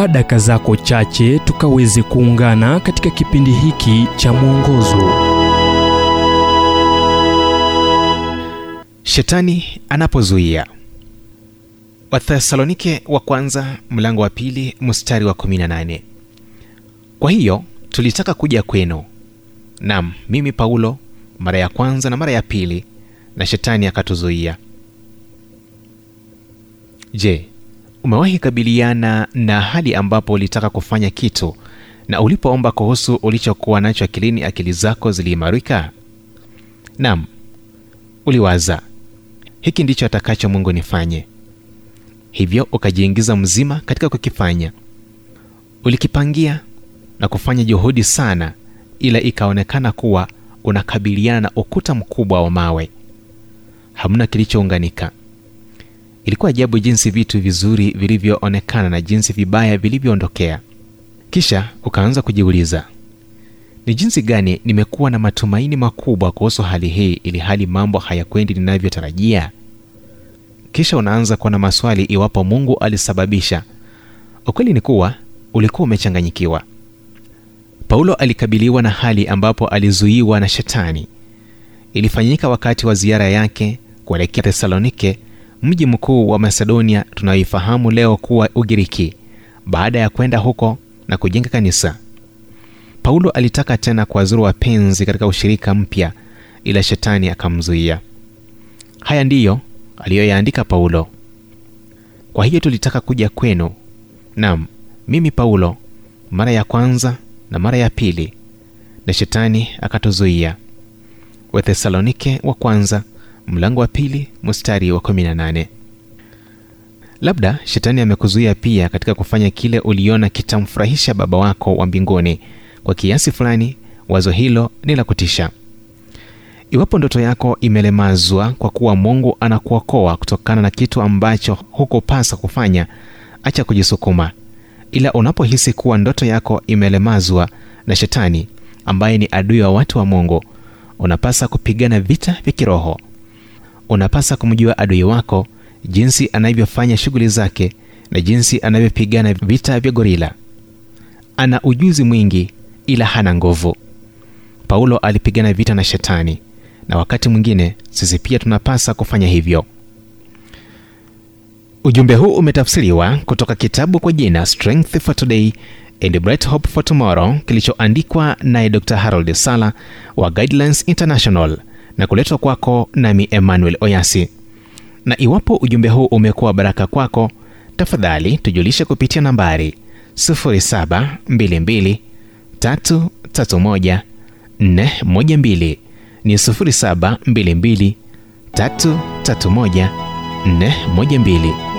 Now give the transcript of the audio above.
chukua daka zako chache tukaweze kuungana katika kipindi hiki cha mwongozo. Shetani anapozuia. Wathesalonike wa kwanza mlango wa pili mstari wa 18 kwa hiyo tulitaka kuja kwenu. Nam mimi paulo mara ya kwanza na mara ya pili na shetani akatuzuia. Je umewahi kabiliana na hali ambapo ulitaka kufanya kitu na ulipoomba kuhusu ulichokuwa nacho akilini akili zako ziliimarika? Nam uliwaza hiki ndicho atakacho mungu nifanye. Hivyo ukajiingiza mzima katika kukifanya. Ulikipangia na kufanya juhudi sana ila ikaonekana kuwa unakabiliana na ukuta mkubwa wa mawe. Hamna kilichounganika ilikuwa ajabu jinsi vitu vizuri vilivyoonekana na jinsi vibaya vilivyoondokea. Kisha ukaanza kujiuliza ni jinsi gani nimekuwa na matumaini makubwa kuhusu hali hii ili hali mambo hayakwendi ninavyotarajia? Kisha unaanza kuwa na maswali iwapo mungu alisababisha. Ukweli ni kuwa ulikuwa umechanganyikiwa. Paulo alikabiliwa na hali ambapo alizuiwa na shetani. Ilifanyika wakati wa ziara yake kuelekea thesalonike mji mkuu wa macedonia tunaoifahamu leo kuwa ugiriki baada ya kwenda huko na kujenga kanisa. Paulo alitaka tena kuwazuru wapenzi katika ushirika mpya ila shetani akamzuia. Haya ndiyo aliyoyaandika paulo. Kwa hiyo tulitaka kuja kwenu. Nam mimi paulo mara ya kwanza na mara ya pili na shetani akatuzuia. Wathesalonike wa kwanza mlango wa pili mstari wa 18 labda shetani amekuzuia pia katika kufanya kile uliona kitamfurahisha baba wako wa mbinguni. Kwa kiasi fulani wazo hilo ni la kutisha. Iwapo ndoto yako imelemazwa kwa kuwa mungu anakuokoa kutokana na kitu ambacho hukupasa kufanya acha kujisukuma. Ila unapohisi kuwa ndoto yako imelemazwa na shetani ambaye ni adui wa watu wa mungu unapasa kupigana vita vya kiroho unapasa kumjua adui wako jinsi anavyofanya shughuli zake na jinsi anavyopigana vita vya gorila. Ana ujuzi mwingi ila hana nguvu. Paulo alipigana vita na shetani na wakati mwingine sisi pia tunapasa kufanya hivyo. Ujumbe huu umetafsiriwa kutoka kitabu kwa jina strength for today and bright hope for tomorrow kilichoandikwa naye dr harold sala wa guidelines international na kuletwa kwako nami emmanuel oyasi. Na iwapo ujumbe huu umekuwa baraka kwako tafadhali tujulishe kupitia nambari 722331412 ni 722 331 412